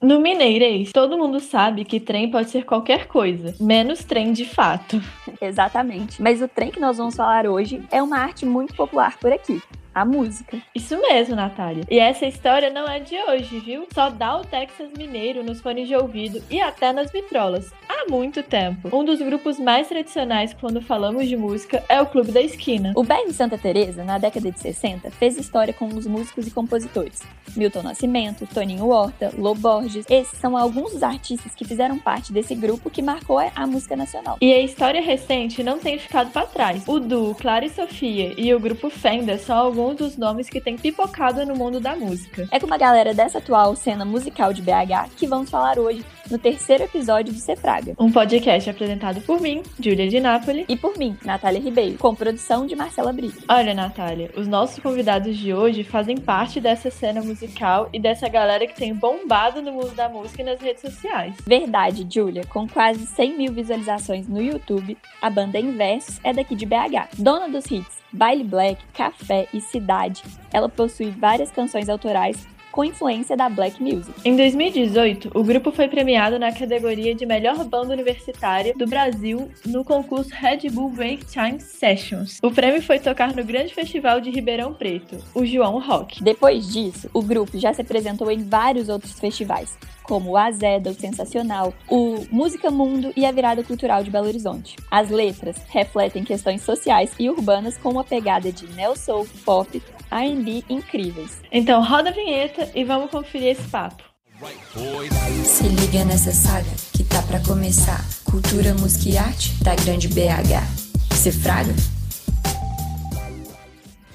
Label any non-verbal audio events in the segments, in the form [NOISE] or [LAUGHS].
No Mineirês, todo mundo sabe que trem pode ser qualquer coisa, menos trem de fato. [LAUGHS] Exatamente. Mas o trem que nós vamos falar hoje é uma arte muito popular por aqui a música. Isso mesmo, Natália. E essa história não é de hoje, viu? Só dá o Texas Mineiro nos fones de ouvido e até nas vitrolas. Há muito tempo. Um dos grupos mais tradicionais quando falamos de música é o Clube da Esquina. O bairro Santa Teresa, na década de 60, fez história com os músicos e compositores. Milton Nascimento, Toninho Horta, Lô Borges. Esses são alguns dos artistas que fizeram parte desse grupo que marcou a música nacional. E a história recente não tem ficado para trás. O duo Clara e Sofia e o grupo Fenda são alguns alguns dos nomes que têm pipocado no mundo da música. É com uma galera dessa atual cena musical de BH que vamos falar hoje no terceiro episódio do Cefraga. Um podcast apresentado por mim, Júlia de Nápoles. E por mim, Natália Ribeiro, com produção de Marcela Brito. Olha, Natália, os nossos convidados de hoje fazem parte dessa cena musical e dessa galera que tem bombado no mundo da música e nas redes sociais. Verdade, Júlia. Com quase 100 mil visualizações no YouTube, a banda Inversos é daqui de BH. Dona dos hits Baile Black, Café e Cidade. Ela possui várias canções autorais com influência da black music. Em 2018, o grupo foi premiado na categoria de melhor banda universitária do Brasil no concurso Red Bull Break Time Sessions. O prêmio foi tocar no grande festival de Ribeirão Preto, o João Rock. Depois disso, o grupo já se apresentou em vários outros festivais, como o Azeda, o Sensacional, o Música Mundo e a Virada Cultural de Belo Horizonte. As letras refletem questões sociais e urbanas com uma pegada de neo soul, pop, R&B incríveis. Então roda a vinheta e vamos conferir esse papo. Se liga nessa saga que tá para começar. Cultura, música e arte da grande BH. Se fraga?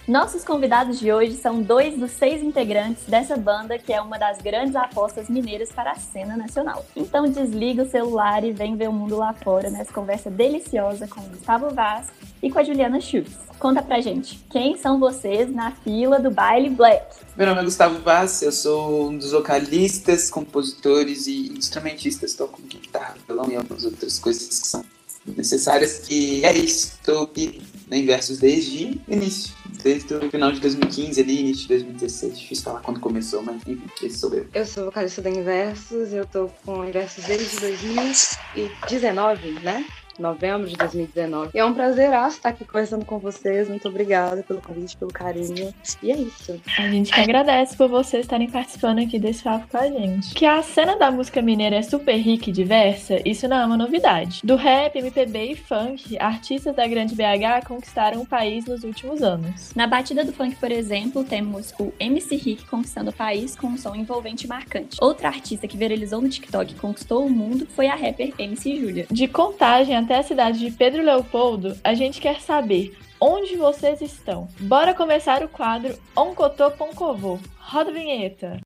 Nossos convidados de hoje são dois dos seis integrantes dessa banda que é uma das grandes apostas mineiras para a cena nacional. Então desliga o celular e vem ver o mundo lá fora nessa conversa deliciosa com o Gustavo Vaz e com a Juliana Schultz. Conta pra gente, quem são vocês na fila do baile Black? Meu nome é Gustavo Vaz, eu sou um dos vocalistas, compositores e instrumentistas, toco guitarra, violão e algumas outras coisas que são necessárias. E é isso, estou em Versos desde início, desde o final de 2015 ali, início de 2016. Difícil falar quando começou, mas enfim, esse sou eu. Eu sou vocalista da Inversos, eu tô com Inversos desde 2019, né? Novembro de 2019. E é um prazer estar aqui conversando com vocês. Muito obrigada pelo convite, pelo carinho. E é isso. A gente que agradece por vocês estarem participando aqui desse papo com a gente. Que a cena da música mineira é super rica e diversa, isso não é uma novidade. Do rap, MPB e funk, artistas da grande BH conquistaram o país nos últimos anos. Na batida do funk, por exemplo, temos o MC Rick conquistando o país com um som envolvente e marcante. Outra artista que viralizou no TikTok e conquistou o mundo foi a rapper MC Júlia. De contagem até a cidade de Pedro Leopoldo, a gente quer saber onde vocês estão. Bora começar o quadro Oncotô Poncovô. Roda a vinheta.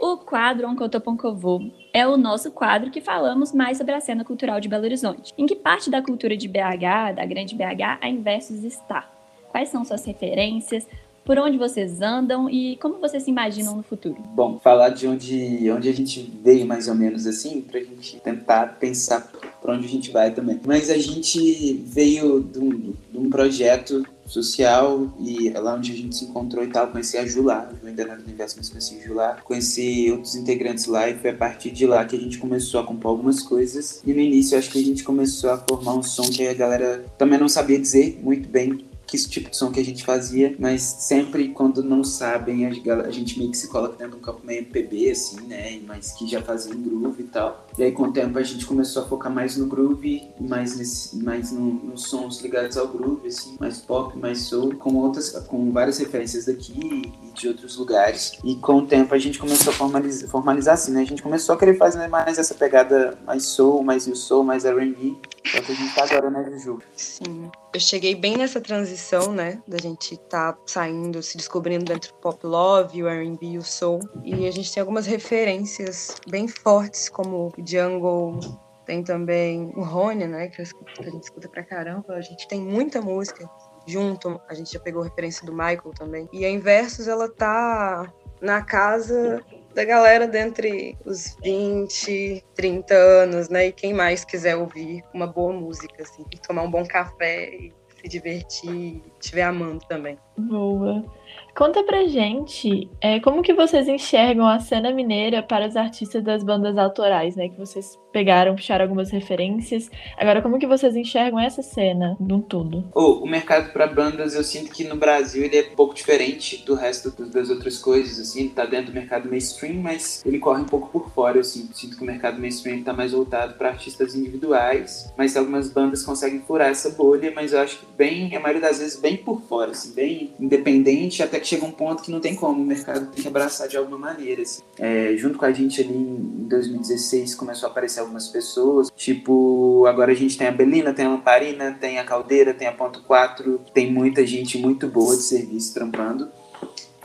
O quadro Oncotô Poncovô é o nosso quadro que falamos mais sobre a cena cultural de Belo Horizonte. Em que parte da cultura de BH, da grande BH, a Inversos está? Quais são suas referências? Por onde vocês andam e como vocês se imaginam no futuro? Bom, falar de onde, onde a gente veio mais ou menos assim, para a gente tentar pensar para onde a gente vai também. Mas a gente veio de um, de um projeto social e é lá onde a gente se encontrou e tal, conheci a Jular, eu ainda não era do universo, mas conheci a Jular, conheci outros integrantes lá e foi a partir de lá que a gente começou a compor algumas coisas e no início acho que a gente começou a formar um som que a galera também não sabia dizer muito bem que esse tipo de som que a gente fazia, mas sempre quando não sabem, a, gente meio que se coloca dentro de um campo meio MPB, assim, né? Mas que já fazia groove e tal. E aí, com o tempo, a gente começou a focar mais no groove, mais, nesse, mais no, nos sons ligados ao groove, assim, mais pop, mais soul, com outras, com várias referências daqui e de outros lugares. E com o tempo, a gente começou a formalizar, formalizar assim, né? A gente começou a querer fazer mais essa pegada mais soul, mais new soul, mais R&B. Que a gente tá agora, né, Juju? Sim. Eu cheguei bem nessa transição, né? Da gente tá saindo, se descobrindo dentro do pop love, o R&B o soul. E a gente tem algumas referências bem fortes, como Jungle, tem também o Rony, né? Que a gente escuta pra caramba. A gente tem muita música junto. A gente já pegou referência do Michael também. E a Inversos, ela tá na casa da galera dentre os 20, 30 anos, né? E quem mais quiser ouvir uma boa música, assim, e tomar um bom café e se divertir estiver amando também. Boa. Conta pra gente é, como que vocês enxergam a cena mineira para os artistas das bandas autorais, né? Que vocês pegaram, puxaram algumas referências. Agora, como que vocês enxergam essa cena num todo? Oh, o mercado para bandas, eu sinto que no Brasil ele é um pouco diferente do resto das outras coisas, assim. Ele tá dentro do mercado mainstream, mas ele corre um pouco por fora, assim. Sinto que o mercado mainstream tá mais voltado para artistas individuais, mas algumas bandas conseguem furar essa bolha, mas eu acho que bem, a maioria das vezes, bem por fora, assim, bem independente, até que chega um ponto que não tem como, o mercado tem que abraçar de alguma maneira. Assim. É, junto com a gente ali em 2016 começou a aparecer algumas pessoas, tipo, agora a gente tem a Belina, tem a Lamparina, tem a Caldeira, tem a Ponto 4, tem muita gente muito boa de serviço trampando.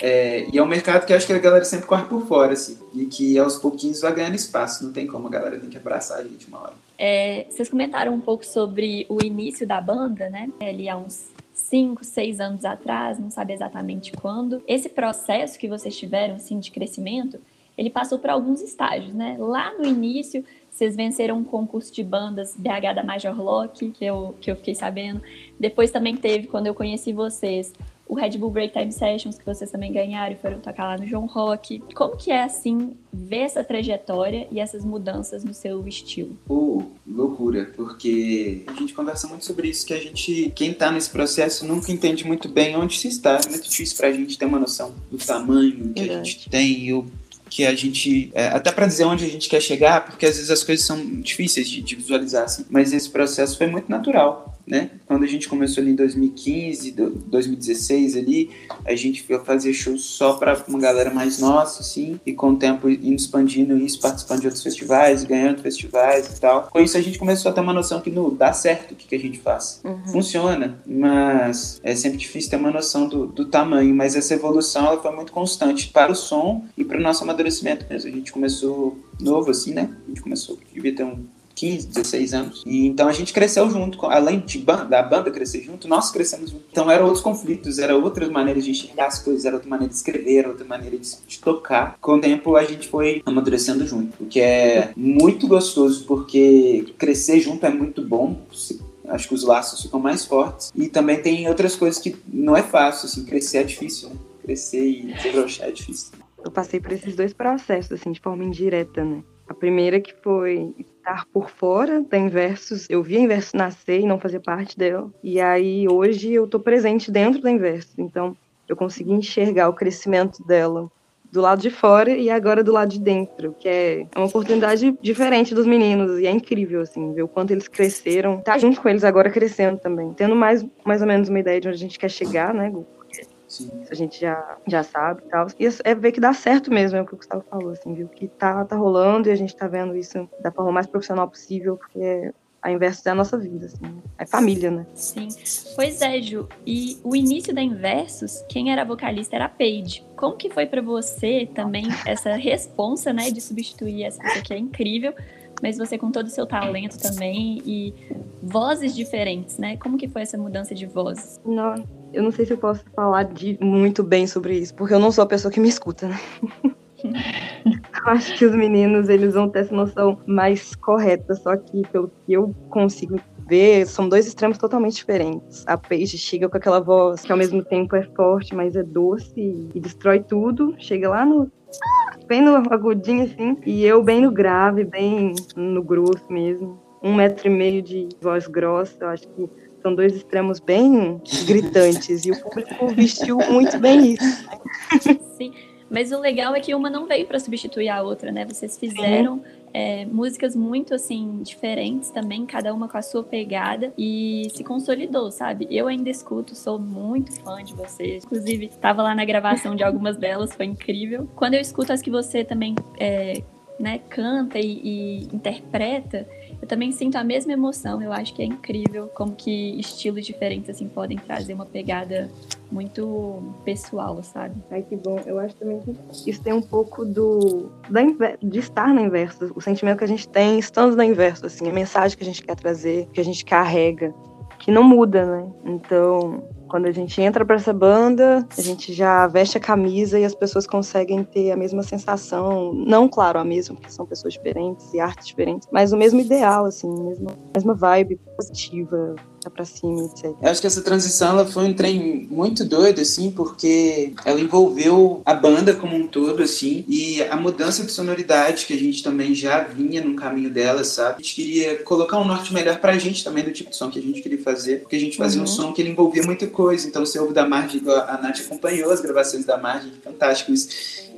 É, e é um mercado que eu acho que a galera sempre corre por fora, assim, e que aos pouquinhos vai ganhando espaço, não tem como, a galera tem que abraçar a gente uma hora. É, vocês comentaram um pouco sobre o início da banda, né? Ali há uns cinco, seis anos atrás, não sabe exatamente quando. Esse processo que vocês tiveram, assim, de crescimento, ele passou por alguns estágios, né? Lá no início, vocês venceram um concurso de bandas BH da Major Lock, que eu, que eu fiquei sabendo. Depois também teve, quando eu conheci vocês, o Red Bull Break Time Sessions, que vocês também ganharam e foram tocar lá no João Rock. Como que é, assim, ver essa trajetória e essas mudanças no seu estilo? Pô, loucura, porque a gente conversa muito sobre isso, que a gente, quem tá nesse processo nunca entende muito bem onde se está. É muito difícil pra gente ter uma noção do tamanho que Verdade. a gente tem e o que a gente. É, até para dizer onde a gente quer chegar, porque às vezes as coisas são difíceis de, de visualizar, assim, mas esse processo foi muito natural né? Quando a gente começou ali em 2015, 2016 ali, a gente fazia shows só para uma galera mais nossa, assim, e com o tempo indo expandindo isso, participando de outros festivais, ganhando festivais e tal. Com isso a gente começou a ter uma noção que não dá certo o que, que a gente faz. Uhum. Funciona, mas é sempre difícil ter uma noção do, do tamanho, mas essa evolução ela foi muito constante para o som e para o nosso amadurecimento mesmo. A gente começou novo assim, né? A gente começou, devia ter um 15, 16 anos. E então a gente cresceu junto, além de banda, da banda crescer junto, nós crescemos junto. Então eram outros conflitos, eram outras maneiras de enxergar as coisas, era outra maneira de escrever, era outra maneira de, de tocar. Com o tempo a gente foi amadurecendo junto, o que é muito gostoso, porque crescer junto é muito bom. Acho que os laços ficam mais fortes. E também tem outras coisas que não é fácil, assim, crescer é difícil, né? Crescer e desabrochar é difícil. Eu passei por esses dois processos, assim, de forma indireta, né? A primeira que foi estar por fora da Inversos. Eu vi a Inversos nascer e não fazer parte dela. E aí hoje eu estou presente dentro da Inversos. Então eu consegui enxergar o crescimento dela do lado de fora e agora do lado de dentro, que é uma oportunidade diferente dos meninos e é incrível assim ver o quanto eles cresceram, tá junto com eles agora crescendo também, tendo mais mais ou menos uma ideia de onde a gente quer chegar, né, Sim. a gente já, já sabe e tal. E é ver que dá certo mesmo, é o que o Gustavo falou, assim, viu? Que tá, tá rolando e a gente tá vendo isso da forma mais profissional possível, porque a Inversos é a nossa vida, assim. É família, né? Sim. Pois é, Ju. E o início da Inversos, quem era vocalista era a Paige. Como que foi para você também essa responsa, né, de substituir essa pessoa que é incrível, mas você com todo o seu talento também e vozes diferentes, né? Como que foi essa mudança de voz? Não, eu não sei se eu posso falar de, muito bem sobre isso, porque eu não sou a pessoa que me escuta, né? [LAUGHS] eu acho que os meninos, eles vão ter essa noção mais correta, só que pelo que eu consigo ver, são dois extremos totalmente diferentes. A Paige chega com aquela voz que ao mesmo tempo é forte, mas é doce e destrói tudo. Chega lá no bem no agudinho assim, e eu bem no grave, bem no grosso mesmo. Um metro e meio de voz grossa, eu acho que são dois extremos bem gritantes, e o público vestiu muito bem isso. Sim, mas o legal é que uma não veio para substituir a outra, né? Vocês fizeram é, músicas muito, assim, diferentes também, cada uma com a sua pegada, e se consolidou, sabe? Eu ainda escuto, sou muito fã de vocês. Inclusive, estava lá na gravação de algumas delas, foi incrível. Quando eu escuto as que você também é, né, canta e, e interpreta, eu também sinto a mesma emoção. Eu acho que é incrível como que estilos diferentes assim podem trazer uma pegada muito pessoal, sabe? Ai, que bom. Eu acho também que isso tem um pouco do da, de estar na inverso, o sentimento que a gente tem estando na inverso, assim, a mensagem que a gente quer trazer, que a gente carrega, que não muda, né? Então, Quando a gente entra para essa banda, a gente já veste a camisa e as pessoas conseguem ter a mesma sensação, não claro a mesma, porque são pessoas diferentes e artes diferentes, mas o mesmo ideal assim, mesma mesma vibe positiva, tá pra cima, etc. Eu acho que essa transição ela foi um trem muito doido, assim, porque ela envolveu a banda como um todo, assim, e a mudança de sonoridade que a gente também já vinha no caminho dela, sabe? A gente queria colocar um norte melhor pra gente também do tipo de som que a gente queria fazer, porque a gente fazia uhum. um som que ele envolvia muita coisa. Então, você ouve da Margem, a Nath acompanhou as gravações da Margem, fantástico isso.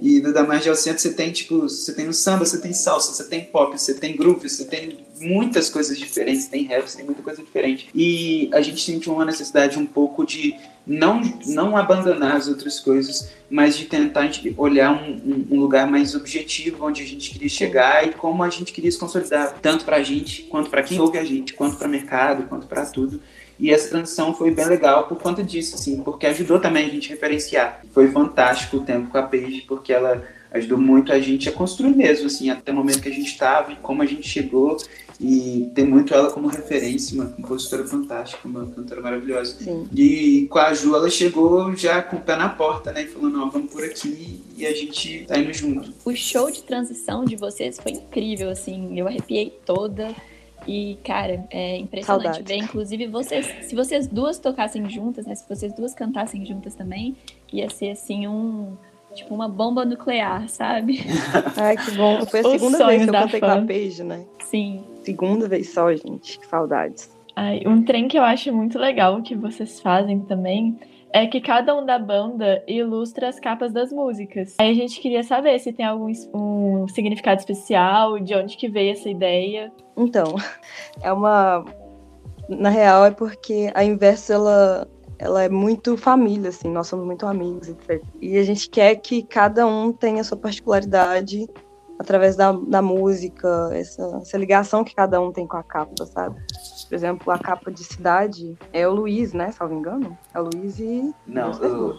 E do da Margem ao Centro você tem, tipo, você tem o samba, você tem salsa, você tem pop, você tem groove, você tem muitas coisas diferentes, tem rap, tem muita coisa diferente. E a gente sentiu uma necessidade um pouco de não, não abandonar as outras coisas, mas de tentar olhar um, um, lugar mais objetivo onde a gente queria chegar e como a gente queria se consolidar, tanto para a gente, quanto para quem ouve a gente, quanto para o mercado, quanto para tudo. E essa transição foi bem legal por conta disso, assim, porque ajudou também a gente a referenciar. Foi fantástico o tempo com a Paige, porque ela ajudou muito a gente a construir mesmo, assim, até o momento que a gente estava e como a gente chegou e tem muito ela como referência, uma compositora fantástica, uma cantora maravilhosa. Sim. E com a Ju, ela chegou já com o pé na porta, né? E falou, não, vamos por aqui e a gente tá indo junto. O show de transição de vocês foi incrível, assim, eu arrepiei toda. E, cara, é impressionante Saudade. ver. Inclusive, vocês, se vocês duas tocassem juntas, né? Se vocês duas cantassem juntas também, ia ser assim um Tipo uma bomba nuclear, sabe? [LAUGHS] Ai, que bom. Foi a segunda vez que eu cantei fã. com a Paige, né? Sim. Segunda vez só, gente. Que saudades. Ai, um trem que eu acho muito legal que vocês fazem também é que cada um da banda ilustra as capas das músicas. Aí a gente queria saber se tem algum um significado especial, de onde que veio essa ideia. Então, [LAUGHS] é uma na real é porque a Inverso ela ela é muito família, assim, nós somos muito amigos, etc. E a gente quer que cada um tenha sua particularidade através da, da música, essa, essa ligação que cada um tem com a capa, sabe? Por exemplo, a capa de Cidade é o Luiz, né? Salvo engano. É o Luiz e. Não, o,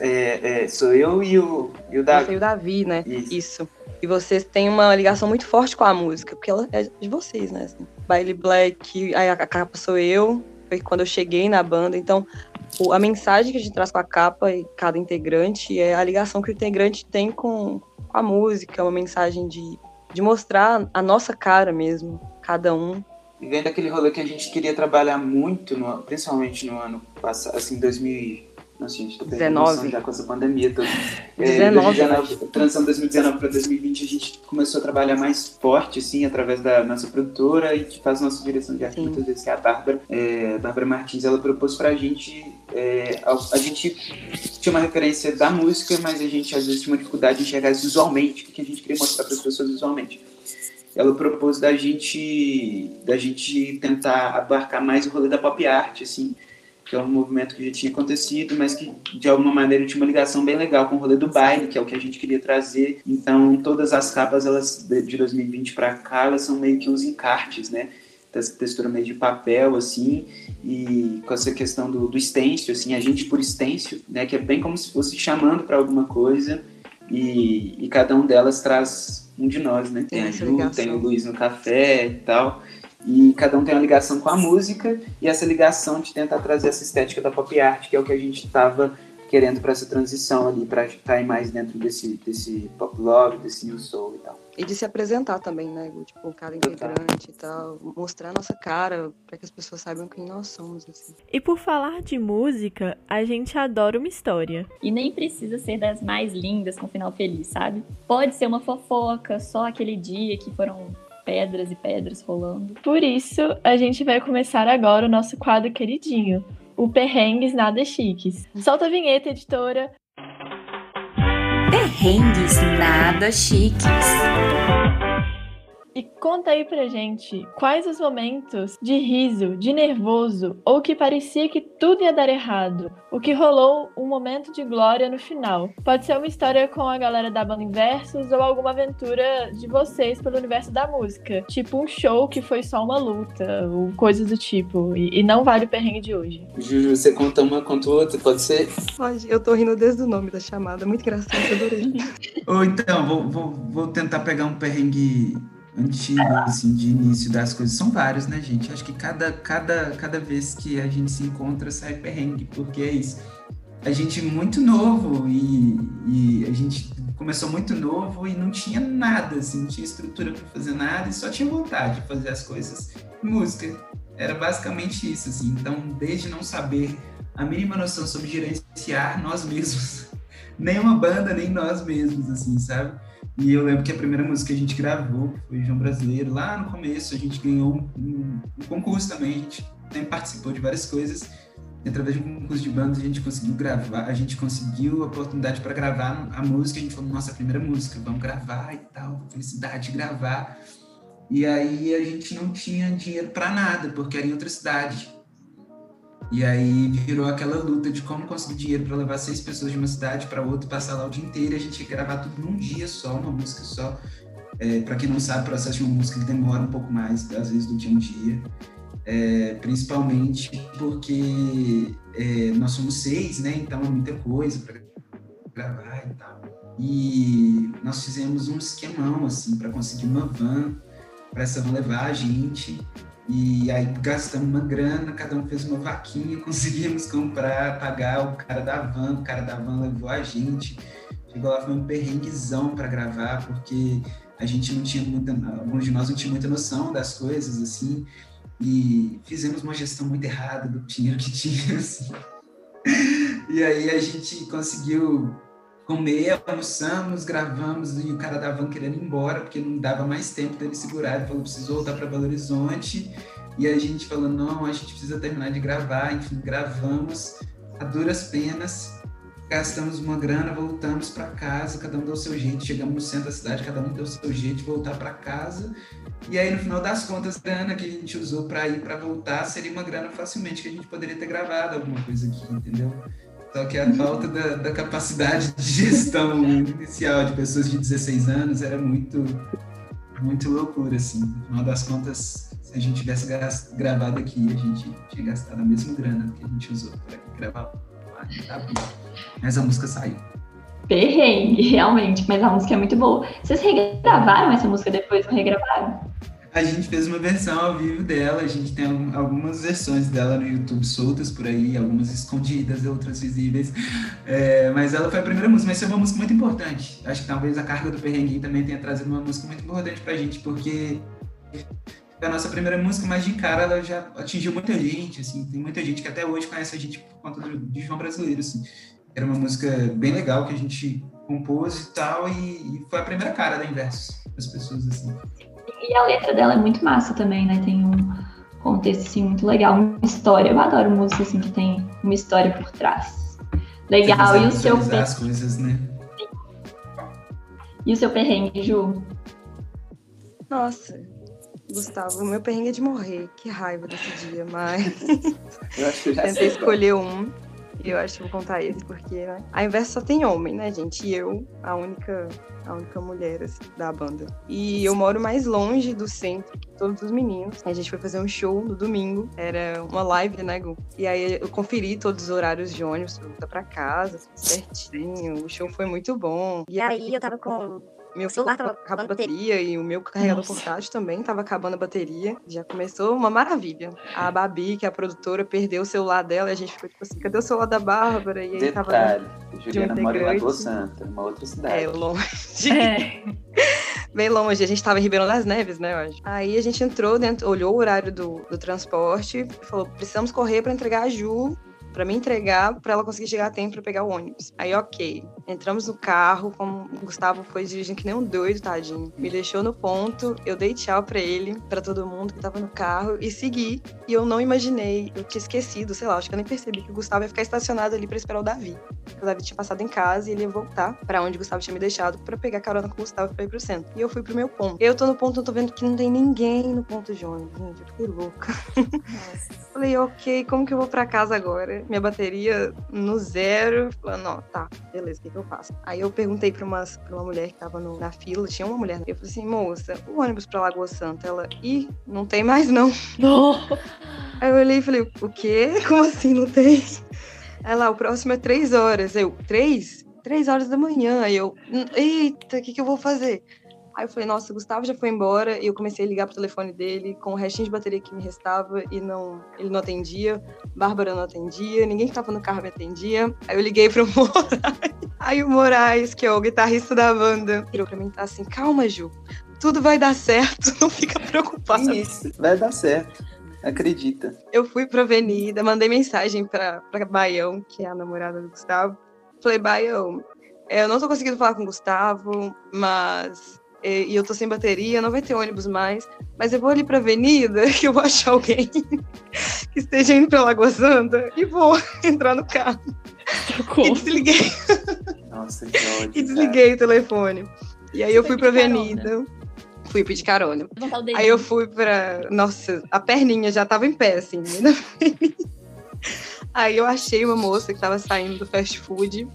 é, é, sou eu e o, e o Davi. Você e o Davi, né? Isso. Isso. E vocês têm uma ligação muito forte com a música, porque ela é de vocês, né? Assim, Baile Black, aí a capa sou eu, foi quando eu cheguei na banda. Então, a mensagem que a gente traz com a capa e cada integrante é a ligação que o integrante tem com, com a música, uma mensagem de, de mostrar a nossa cara mesmo, cada um. E vem daquele rolê que a gente queria trabalhar muito, no, principalmente no ano passado, assim, 2000 nossa, gente, tô 19. já com essa pandemia toda. 19, é, 2019, transição 2019 para 2020, a gente começou a trabalhar mais forte, assim, através da nossa produtora e que faz nossa direção de arte Sim. muitas vezes, que é a Bárbara. É, a Bárbara Martins, ela propôs pra gente. É, a, a, gente tinha uma referência da música, mas a gente às vezes tinha uma dificuldade de enxergar visualmente, o que a gente queria mostrar para as pessoas visualmente ela propôs da gente da gente tentar abarcar mais o rolê da pop art, assim, que é um movimento que já tinha acontecido, mas que de alguma maneira tinha uma ligação bem legal com o rolê do baile, que é o que a gente queria trazer. Então, todas as capas elas de 2020 para cá, elas são meio que uns encartes, né? Dessa textura meio de papel, assim, e com essa questão do, do stencil, assim, a gente por stencil, né? Que é bem como se fosse chamando para alguma coisa, e, e cada um delas traz um de nós, né? Tem, tem a Ju, tem o Luiz no café e tal. E cada um tem uma ligação com a música e essa ligação de tentar trazer essa estética da pop art, que é o que a gente estava querendo para essa transição ali, para estar mais dentro desse, desse pop love, desse new soul e tal. E de se apresentar também, né? Tipo, cada integrante e tal. Mostrar a nossa cara para que as pessoas saibam quem nós somos, assim. E por falar de música, a gente adora uma história. E nem precisa ser das mais lindas com final feliz, sabe? Pode ser uma fofoca, só aquele dia que foram pedras e pedras rolando. Por isso, a gente vai começar agora o nosso quadro queridinho, o Perrengues Nada Chiques. Solta a vinheta, editora. Perrengues Nada Chiques. E conta aí pra gente quais os momentos de riso, de nervoso ou que parecia que tudo ia dar errado. O que rolou um momento de glória no final. Pode ser uma história com a galera da banda Inversos ou alguma aventura de vocês pelo universo da música. Tipo um show que foi só uma luta, ou coisas do tipo. E, e não vale o perrengue de hoje. Juju, você conta uma, conta outra, pode ser? Pode, eu tô rindo desde o nome da chamada. Muito engraçado, adorei. [LAUGHS] ou então, vou, vou, vou tentar pegar um perrengue antigo, assim, de início das coisas. São vários, né, gente? Acho que cada, cada, cada vez que a gente se encontra sai perrengue, porque é isso. A gente muito novo e, e a gente começou muito novo e não tinha nada, assim, não tinha estrutura para fazer nada e só tinha vontade de fazer as coisas. Música. Era basicamente isso, assim. Então, desde não saber a mínima noção sobre gerenciar nós mesmos, [LAUGHS] nem uma banda, nem nós mesmos, assim, sabe? E eu lembro que a primeira música que a gente gravou foi João Brasileiro. Lá no começo a gente ganhou um, um, concurso também, a gente também participou de várias coisas. E através de um concurso de bandas a gente conseguiu gravar, a gente conseguiu a oportunidade para gravar a música. A gente falou, nossa, primeira música, vamos gravar e tal, felicidade de gravar. E aí a gente não tinha dinheiro para nada, porque era em outra cidade. E aí virou aquela luta de como conseguir dinheiro para levar seis pessoas de uma cidade para outra, passar lá o dia inteiro e a gente ia gravar tudo num dia só, uma música só. É, para quem não sabe, o processo de uma música demora um pouco mais, às vezes, do que um dia. É, principalmente porque é, nós somos seis, né? Então é muita coisa para gravar e tal. E nós fizemos um esquemão, assim, para conseguir uma van, para essa van levar a gente. E aí gastamos uma grana, cada um fez uma vaquinha, [LAUGHS] conseguimos comprar, pagar o cara da van, o cara da van levou a gente. Chegou lá, foi um perrenguezão para gravar, porque a gente não tinha muita, alguns de nós não tinha muita noção das coisas, assim, e fizemos uma gestão muito errada do dinheiro que [LAUGHS] tinha, assim. E aí a gente conseguiu comer, almoçamos, gravamos e o cara da van querendo ir embora, porque não dava mais tempo dele segurar. Ele falou: preciso voltar para Belo Horizonte. E a gente falou: não, a gente precisa terminar de gravar. Enfim, gravamos a duras penas, gastamos uma grana, voltamos para casa, cada um deu o seu jeito. Chegamos no centro da cidade, cada um deu o seu jeito de voltar para casa. E aí, no final das contas, a grana que a gente usou para ir para voltar seria uma grana facilmente que a gente poderia ter gravado alguma coisa aqui, entendeu? Só que a falta da, da, capacidade de gestão inicial de pessoas de 16 anos era muito, muito loucura, assim. No final das contas, se a gente tivesse gravado aqui, a gente tinha gastado a mesma grana que a gente usou para gravar lá, tá Mas a música saiu. Perrengue, realmente, mas a música é muito boa. Vocês regravaram essa música depois, não regravaram? A gente fez uma versão ao vivo dela, a gente tem algumas versões dela no YouTube soltas por aí, algumas escondidas, outras visíveis. É, mas ela foi a primeira música, mas foi uma música muito importante. Acho que talvez a carga do Perrenguinho também tenha trazido uma música muito importante pra gente, porque a nossa primeira música, mas de cara ela já atingiu muita gente, assim, tem muita gente que até hoje conhece a gente por conta do, de João Brasileiro, assim. Era uma música bem legal que a gente compôs e tal, e, e foi a primeira cara da Inverso, as pessoas, assim. E a letra dela é muito massa também, né? Tem um contexto assim, muito legal, uma história. Eu adoro música assim, que tem uma história por trás. Legal. E o seu as coisas, né? E o seu perrengue, Ju? Nossa, Gustavo, o meu perrengue é de morrer. Que raiva desse dia, mas. Eu acho que eu já [LAUGHS] Tentei escolher um. Eu acho que vou contar esse, porque né? a inversa só tem homem, né, gente? E eu, a única, a única mulher assim, da banda. E eu moro mais longe do centro que todos os meninos. A gente foi fazer um show no domingo. Era uma live, né, Gu? E aí eu conferi todos os horários de ônibus pra voltar pra casa, certinho. O show foi muito bom. E aí eu tava com meu celular tava acabando a bateria e o meu carregador Nossa. portátil também tava acabando a bateria. Já começou uma maravilha. A Babi, que é a produtora, perdeu o celular dela e a gente ficou tipo assim, cadê o celular da Bárbara? E aí Detalhe, tava. Juliana mora em Lagoa Santa, uma outra cidade. É, longe. É. [LAUGHS] Bem longe, a gente tava em Ribeirão das Neves, né, hoje. Aí a gente entrou dentro, olhou o horário do, do transporte e falou: precisamos correr para entregar a Ju para me entregar, para ela conseguir chegar a tempo para pegar o ônibus. Aí, ok. Entramos no carro, como o Gustavo foi dirigindo que nem um doido, tadinho. Me deixou no ponto, eu dei tchau para ele, para todo mundo que tava no carro e segui. E eu não imaginei, eu tinha esquecido, sei lá, acho que eu nem percebi que o Gustavo ia ficar estacionado ali para esperar o Davi. O Davi tinha passado em casa e ele ia voltar para onde o Gustavo tinha me deixado para pegar carona com o Gustavo pra ir pro centro. E eu fui pro meu ponto. Eu tô no ponto, eu tô vendo que não tem ninguém no ponto de ônibus, gente. Eu fiquei louca. [LAUGHS] Falei, ok, como que eu vou para casa agora? Minha bateria no zero. Falando, não, tá, beleza, o que, que eu faço? Aí eu perguntei pra uma, pra uma mulher que tava no, na fila, tinha uma mulher. Eu falei assim, moça, o ônibus pra Lagoa Santa, ela, ih, não tem mais não. Não. Aí eu olhei e falei, o quê? Como assim não tem? Ela, o próximo é três horas. Eu, três? Três horas da manhã. Aí eu, eita, o que, que eu vou fazer? Aí eu falei, nossa, o Gustavo já foi embora. E eu comecei a ligar pro telefone dele com o restinho de bateria que me restava e não, ele não atendia. Bárbara não atendia, ninguém que tava no carro me atendia. Aí eu liguei pro [LAUGHS] Moraes. Aí o Moraes, que é o guitarrista da banda, virou pra mim e tá assim: calma, Ju, tudo vai dar certo, [LAUGHS] não fica preocupado. Isso, vai dar certo. Acredita. Eu fui pra avenida, mandei mensagem pra, pra Baião, que é a namorada do Gustavo. Falei, Baião, eu não tô conseguindo falar com o Gustavo, mas e, eu tô sem bateria, não vai ter ônibus mais, mas eu vou ali pra avenida, [LAUGHS] que eu vou achar alguém [LAUGHS] que esteja indo pra Lagoa Santa e vou [LAUGHS] entrar no carro. E desliguei. Nossa, que ódio, E desliguei cara. o telefone. E aí eu fui pra avenida. Fui pedir carona. Aí eu fui pra. Nossa, a perninha já tava em pé, assim. Né? Aí eu achei uma moça que tava saindo do fast food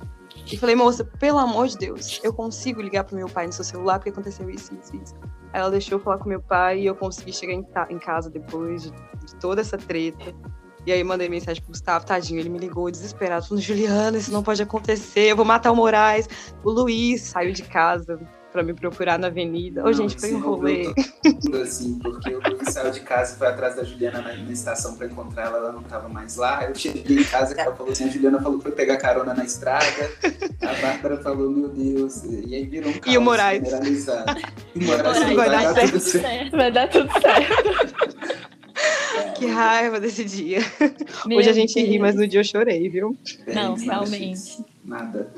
e falei, moça, pelo amor de Deus, eu consigo ligar pro meu pai no seu celular porque aconteceu isso, isso, isso. Aí ela deixou eu falar com meu pai e eu consegui chegar em, em casa depois de, de, toda essa treta. E aí mandei mensagem pro Gustavo, tadinho, ele me ligou desesperado, falando, Juliana, isso não pode acontecer, eu vou matar o Moraes. O Luiz saiu de casa, pra me procurar na avenida. Ô, gente, foi um rolê. Assim, porque o Luiz saiu de casa e foi atrás da Juliana na, na estação pra encontrar ela, ela não tava mais lá. Eu cheguei em casa e ela falou assim: a Juliana falou que foi pegar carona na estrada. A Bárbara falou: meu Deus. E aí virou um caos [LAUGHS] E o Moraes. generalizado. E o Moraes, vai, vai, dar, dar certo. tudo certo. [LAUGHS] Vai dar tudo certo. [LAUGHS] Que raiva desse dia. Meu Hoje a gente Deus. ri, mas no dia eu chorei, viu? Não, realmente. Nada.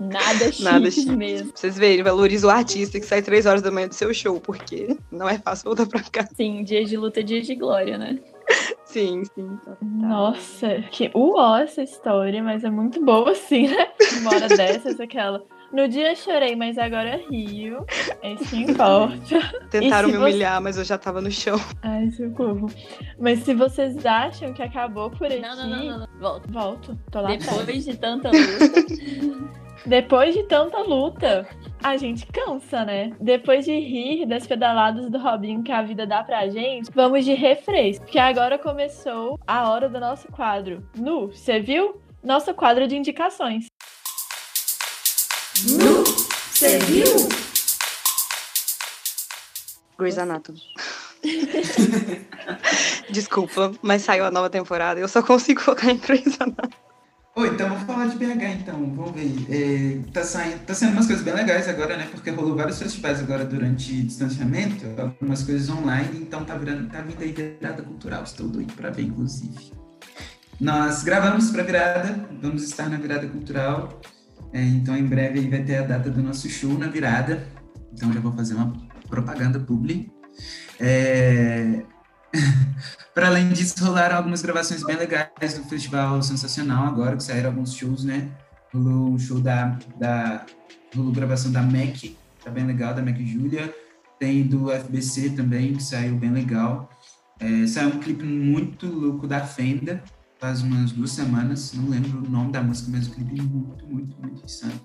[LAUGHS] Nada chique Nada chique. mesmo. Pra vocês verem, valoriza o artista que sai três horas da manhã do seu show, porque não é fácil voltar pra cá. Sim, dias de luta, dias de glória, né? [LAUGHS] Sim, sim. Nossa, que uó essa história, mas é muito boa assim, né? Uma hora [LAUGHS] dessas, aquela. No dia eu chorei, mas agora rio. É isso que importa. Tentaram me você- humilhar, mas eu já tava no chão. Ai, socorro. Mas se vocês acham que acabou por aqui. Não, não, não, não, não. Volta. Volto. Tô lá atrás. Depois de tanta luta. Depois de tanta luta, a gente cansa, né? Depois de rir das pedaladas do Robinho que a vida dá pra gente, vamos de refresco. Porque agora começou a hora do nosso quadro. Nu, você viu? Nosso quadro de indicações. Você viu? Grey's Anatomy. [LAUGHS] Desculpa, mas saiu a nova temporada e eu só consigo focar em Grey's Anatomy. Oi, então vamos falar de BH então, vamos ver. É, tá, saindo, tá sendo umas coisas bem legais agora, né? Porque rolou vários festivais agora durante distanciamento, algumas coisas online, então tá, virando, tá vindo aí virada cultural, estou doido pra ver, inclusive. Nós gravamos pra virada, vamos estar na virada cultural, é, então em breve aí vai ter a data do nosso show na virada, então já vou fazer uma propaganda publi. É... [LAUGHS] Para além disso, rolaram algumas gravações bem legais do Festival Sensacional agora, que saíram alguns shows, né? Rolou um show da, da rolou gravação da Mac, tá bem legal, da Mac Julia. Tem do FBC também, que saiu bem legal. É, saiu um clipe muito louco da Fenda, faz umas duas semanas, não lembro o nome da música, mas o clipe é muito, muito, muito insano.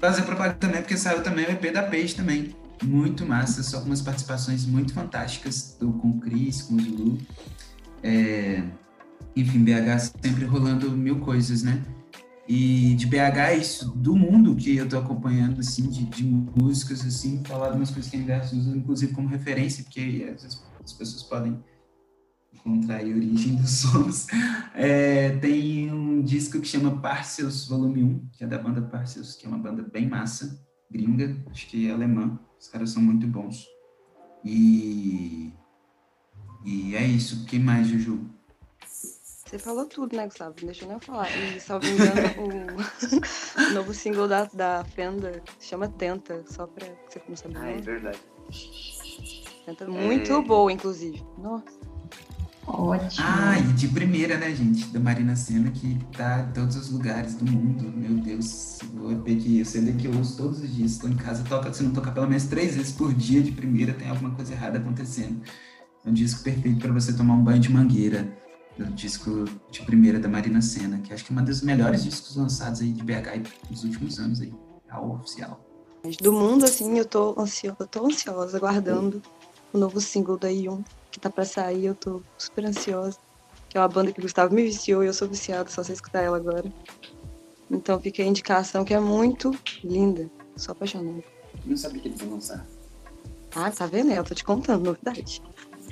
Fazer propaganda também, porque saiu também o EP da Peixe também, muito massa, só com umas participações muito fantásticas do, com o Cris, com o Zulu. É, enfim, BH sempre rolando mil coisas, né? E de BH é isso, do mundo que eu tô acompanhando, assim, de, de músicas, assim, falar umas coisas que a Inverso usa, inclusive como referência, porque às vezes as pessoas podem encontrar a origem dos [LAUGHS] sons. É, tem um disco que chama Parcels Volume 1, que é da banda Parcels, que é uma banda bem massa, gringa, acho que é alemã. Os caras são muito bons. E. E é isso. O que mais, Juju? Você falou tudo, né, Gustavo? Não deixa eu nem eu falar. E, salvo engano, o, [LAUGHS] novo single da, da Fenda chama Tenta, só pra você não saber. né? verdade. Tenta muito boa, inclusive. Nossa. Ótimo. Ah, e de primeira, né, gente? Da Marina Senna, que tá em todos os lugares do mundo. Meu Deus, o EP que o CD que eu uso todos os dias. Estou em casa, toca, se não tocar pelo menos três vezes por dia de primeira, tem alguma coisa errada acontecendo. É um disco perfeito para você tomar um banho de mangueira. O disco de primeira da Marina Senna, que acho que é um dos melhores discos lançados aí de BH nos últimos anos aí. É o oficial. Do mundo, assim, eu tô ansiosa, eu tô ansiosa, aguardando o novo single da Yun, que tá pra sair, eu tô super ansiosa. Que é uma banda que o Gustavo me viciou e eu sou viciada, só sei escutar ela agora. Então fica a indicação que é muito linda. Sou apaixonada. Não sabia que eles iam lançar. Ah, tá vendo? Eu tô te contando, novidade.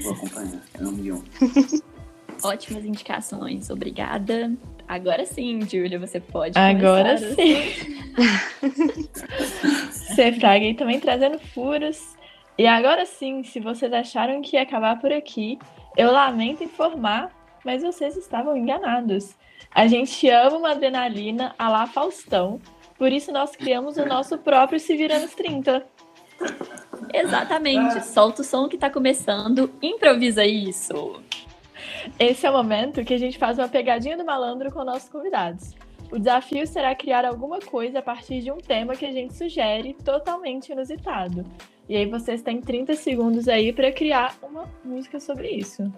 Vou acompanhar. É um milhão. [LAUGHS] Ótimas indicações, obrigada. Agora sim, Júlia, você pode. Agora começar. sim. [LAUGHS] [LAUGHS] Cefrag também trazendo furos. E agora sim, se vocês acharam que ia acabar por aqui, eu lamento informar, mas vocês estavam enganados. A gente ama uma adrenalina a lá Faustão, por isso nós criamos o nosso próprio Se Vira nos 30. Exatamente. Solta o som que tá começando. Improvisa isso. Esse é o momento que a gente faz uma pegadinha do malandro com nossos convidados. O desafio será criar alguma coisa a partir de um tema que a gente sugere, totalmente inusitado. E aí vocês têm 30 segundos aí para criar uma música sobre isso.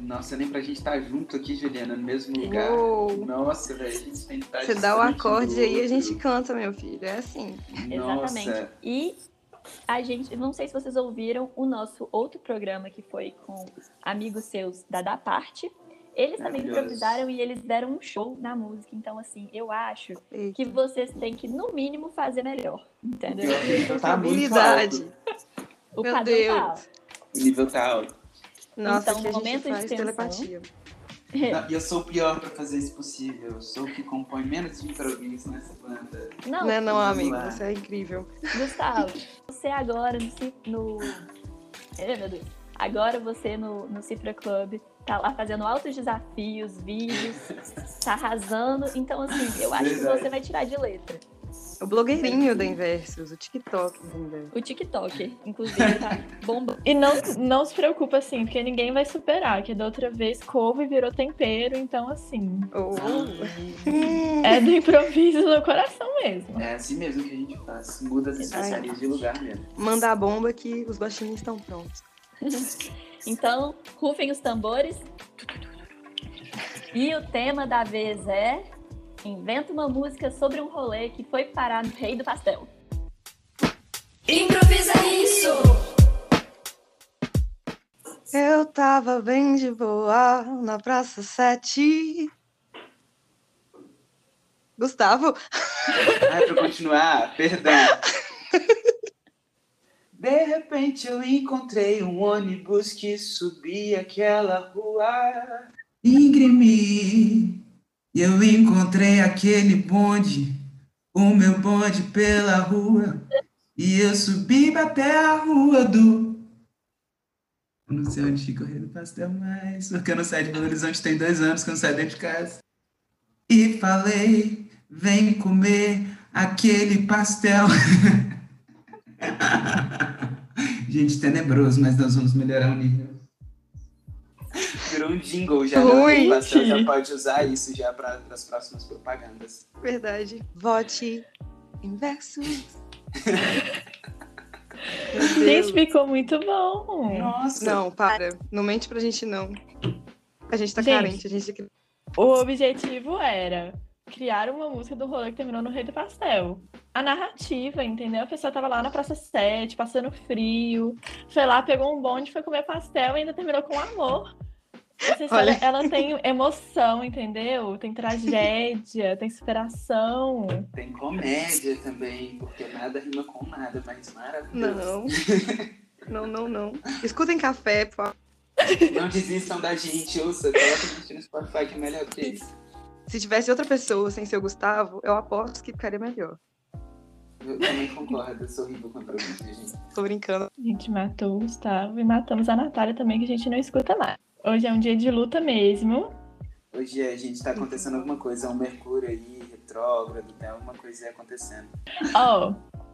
Nossa, nem pra gente estar junto aqui, Juliana, no mesmo lugar. Uou. Nossa, velho, a gente tem que estar Você dá o um acorde aí e a gente canta, meu filho. É assim. Exatamente. Nossa. E a gente, não sei se vocês ouviram o nosso outro programa que foi com amigos seus da Da Parte. Eles também improvisaram e eles deram um show na música. Então, assim, eu acho Eita. que vocês têm que, no mínimo, fazer melhor. Entendeu? Que o nível tá muito Habilidade. alto. O Meu padrão tá Deus. alto. O nível tá alto. Nossa, Então, gente momento de faz tensão. telepatia. [LAUGHS] E eu sou o pior pra fazer isso possível. Eu sou o que compõe menos de improviso nessa banda. Não, Não é não, amigo. lá. Você é incrível. Gustavo, você agora no. No... Ai, meu Deus. Agora você no, no Cifra Club tá lá fazendo altos desafios, vídeos, tá arrasando. Então, assim, eu acho que você vai tirar de letra. O blogueirinho da Inversus, o TikTok da Inversus. O TikTok, inclusive, tá [LAUGHS] bombando. E não, não se preocupa assim, porque ninguém vai superar, que da outra vez couve virou tempero, então assim, Oh. é do improviso no coração mesmo. É assim mesmo que a gente faz. Muda as especiarias de lugar mesmo. Manda a bomba que os baixinhos estão prontos. [LAUGHS] Então, rufem os tambores. E o tema da vez é Inventa uma música sobre um rolê que foi parar no Rei do Pastel. Improvisa isso! Eu tava bem de boa na Praça 7. Gustavo? Ah, pra continuar, perdão. De repente eu encontrei um ônibus que subia aquela rua íngreme. Eu encontrei aquele bonde, o meu bonde pela rua. E eu subi até a rua do. Eu não sei onde fica o do Pastel mais, porque eu não saio de Belo Horizonte tem dois anos que eu não saio dentro de casa. E falei, vem comer aquele pastel. [LAUGHS] Gente, tenebroso, mas nós vamos melhorar o nível. Virou um jingle já. Né? O pastel já pode usar isso já para as próximas propagandas. Verdade. Vote Deus. [LAUGHS] Gente, ficou muito bom. Nossa. Não, para. Não mente pra gente, não. A gente tá Gente. carente. A gente... O objetivo era criar uma música do rolê que terminou no Rei do Pastel. A narrativa, entendeu? A pessoa tava lá na Praça 7, passando frio, foi lá, pegou um bonde, foi comer pastel e ainda terminou com amor. Olha. ela tem emoção, entendeu? Tem tragédia, tem superação. Tem comédia também, porque nada rima com nada, mas maravilhoso. Não. [LAUGHS] Não, não, não. Escutem café, por favor. Não desistam da gente, ouça, coloca a gente no Spotify que é melhor que isso. Se tivesse outra pessoa sem ser o Gustavo, eu aposto que ficaria melhor. Eu também concordo, eu sou horrível com improviso, gente. Tô brincando. A gente matou o Gustavo e matamos a Natália também, que a gente não escuta mais. Hoje é um dia de luta mesmo. Hoje a gente tá acontecendo alguma coisa, um Mercúrio aí, retrógrado, tem alguma coisa aí acontecendo. Ó,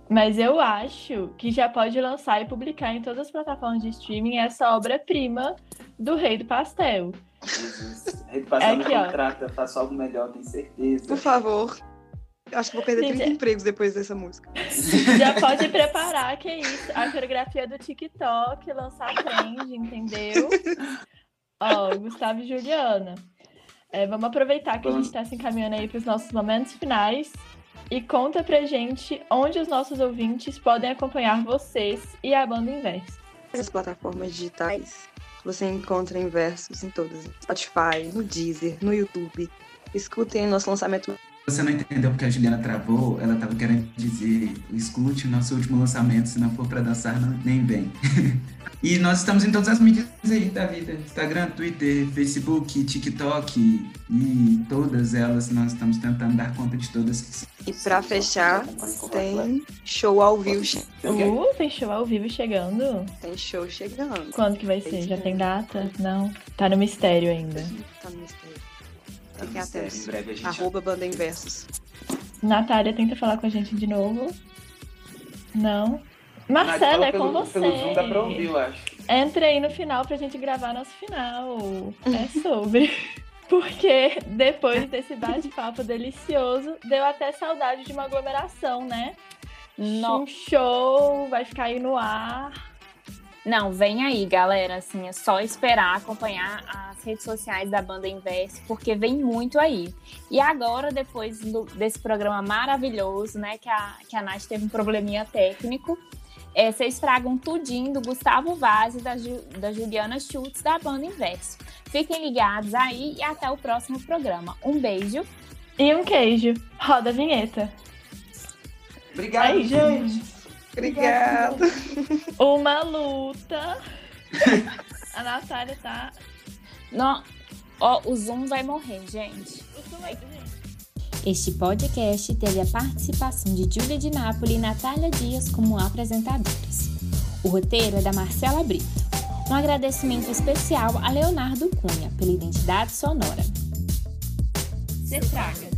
mas eu acho que já pode lançar e publicar em todas as plataformas de streaming essa obra-prima do Rei do Pastel. Jesus. Rede passada É aqui, ó. contrata, faço algo melhor, tenho certeza. Por favor. Eu acho que vou perder Gente, 30 é- empregos depois dessa música. [LAUGHS] Já pode preparar, que é isso. A coreografia do TikTok, lançar trend, entendeu? Ó, Gustavo e Juliana. É, vamos aproveitar que a gente está se encaminhando aí para os nossos momentos finais e conta pra gente onde os nossos ouvintes podem acompanhar vocês e a banda Inverso. As plataformas digitais, você encontra Inversus em todas. Spotify, no Deezer, no YouTube. Escutem nosso lançamento você não entendeu porque a Juliana travou, ela estava querendo dizer: escute o nosso último lançamento, se não for para dançar, não, nem vem. [LAUGHS] e nós estamos em todas as mídias aí da vida: Instagram, Twitter, Facebook, TikTok e todas elas. Nós estamos tentando dar conta de todas. E para fechar, tem show ao vivo. Uh, tem show ao vivo chegando? Tem show chegando. Quando que vai ser? Já tem data? Não? Tá no mistério ainda. Tá no mistério. Fiquem atentos. Gente... Arroba Banda Inversos. Natália tenta falar com a gente de novo. Não. Marcela, é com pelo, você. Pelo Zoom dá pra ouvir, eu acho. Entre aí no final pra gente gravar nosso final. É sobre. [LAUGHS] Porque depois desse bate-papo delicioso, deu até saudade de uma aglomeração, né? No... Um show vai ficar aí no ar. Não, vem aí, galera. Assim, é só esperar acompanhar as redes sociais da banda Inverse, porque vem muito aí. E agora, depois do, desse programa maravilhoso, né, que a, que a Nath teve um probleminha técnico, é, vocês tragam tudinho do Gustavo Vaz e da, Ju, da Juliana Schultz da banda Inverso. Fiquem ligados aí e até o próximo programa. Um beijo. E um queijo. Roda a vinheta. Obrigado, aí, gente. Obrigada. [LAUGHS] Uma luta. A Natália tá. Não. Ó, o Zoom vai morrer, gente. Este podcast teve a participação de Júlia de Nápoles e Natália Dias como apresentadoras. O roteiro é da Marcela Brito. Um agradecimento especial a Leonardo Cunha pela identidade sonora. Se traga.